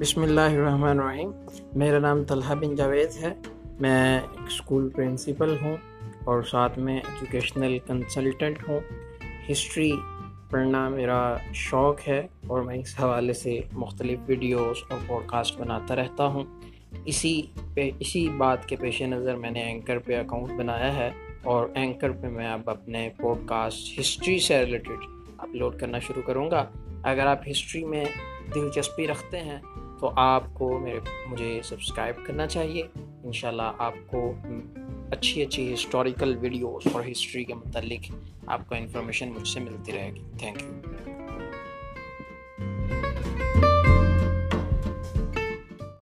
بسم اللہ الرحمن الرحیم۔ میرا نام طلحہ بن جاوید ہے۔ میں ایک اسکول پرنسپل ہوں اور ساتھ میں ایجوکیشنل کنسلٹنٹ ہوں۔ ہسٹری پڑھنا میرا شوق ہے اور میں اس حوالے سے مختلف ویڈیوز اور پوڈ کاسٹ بناتا رہتا ہوں۔ اسی پہ، اسی بات کے پیش نظر میں نے اینکر پہ اکاؤنٹ بنایا ہے اور اینکر پہ میں اب اپنے پوڈ کاسٹ ہسٹری سے ریلیٹڈ اپلوڈ کرنا شروع کروں گا۔ اگر آپ ہسٹری میں دلچسپی رکھتے ہیں تو آپ کو میرے مجھے سبسکرائب کرنا چاہیے۔ انشاءاللہ آپ کو اچھی اچھی ہسٹوریکل ویڈیوز اور ہسٹری کے متعلق آپ کو انفارمیشن مجھ سے ملتی رہے گی۔ Thank you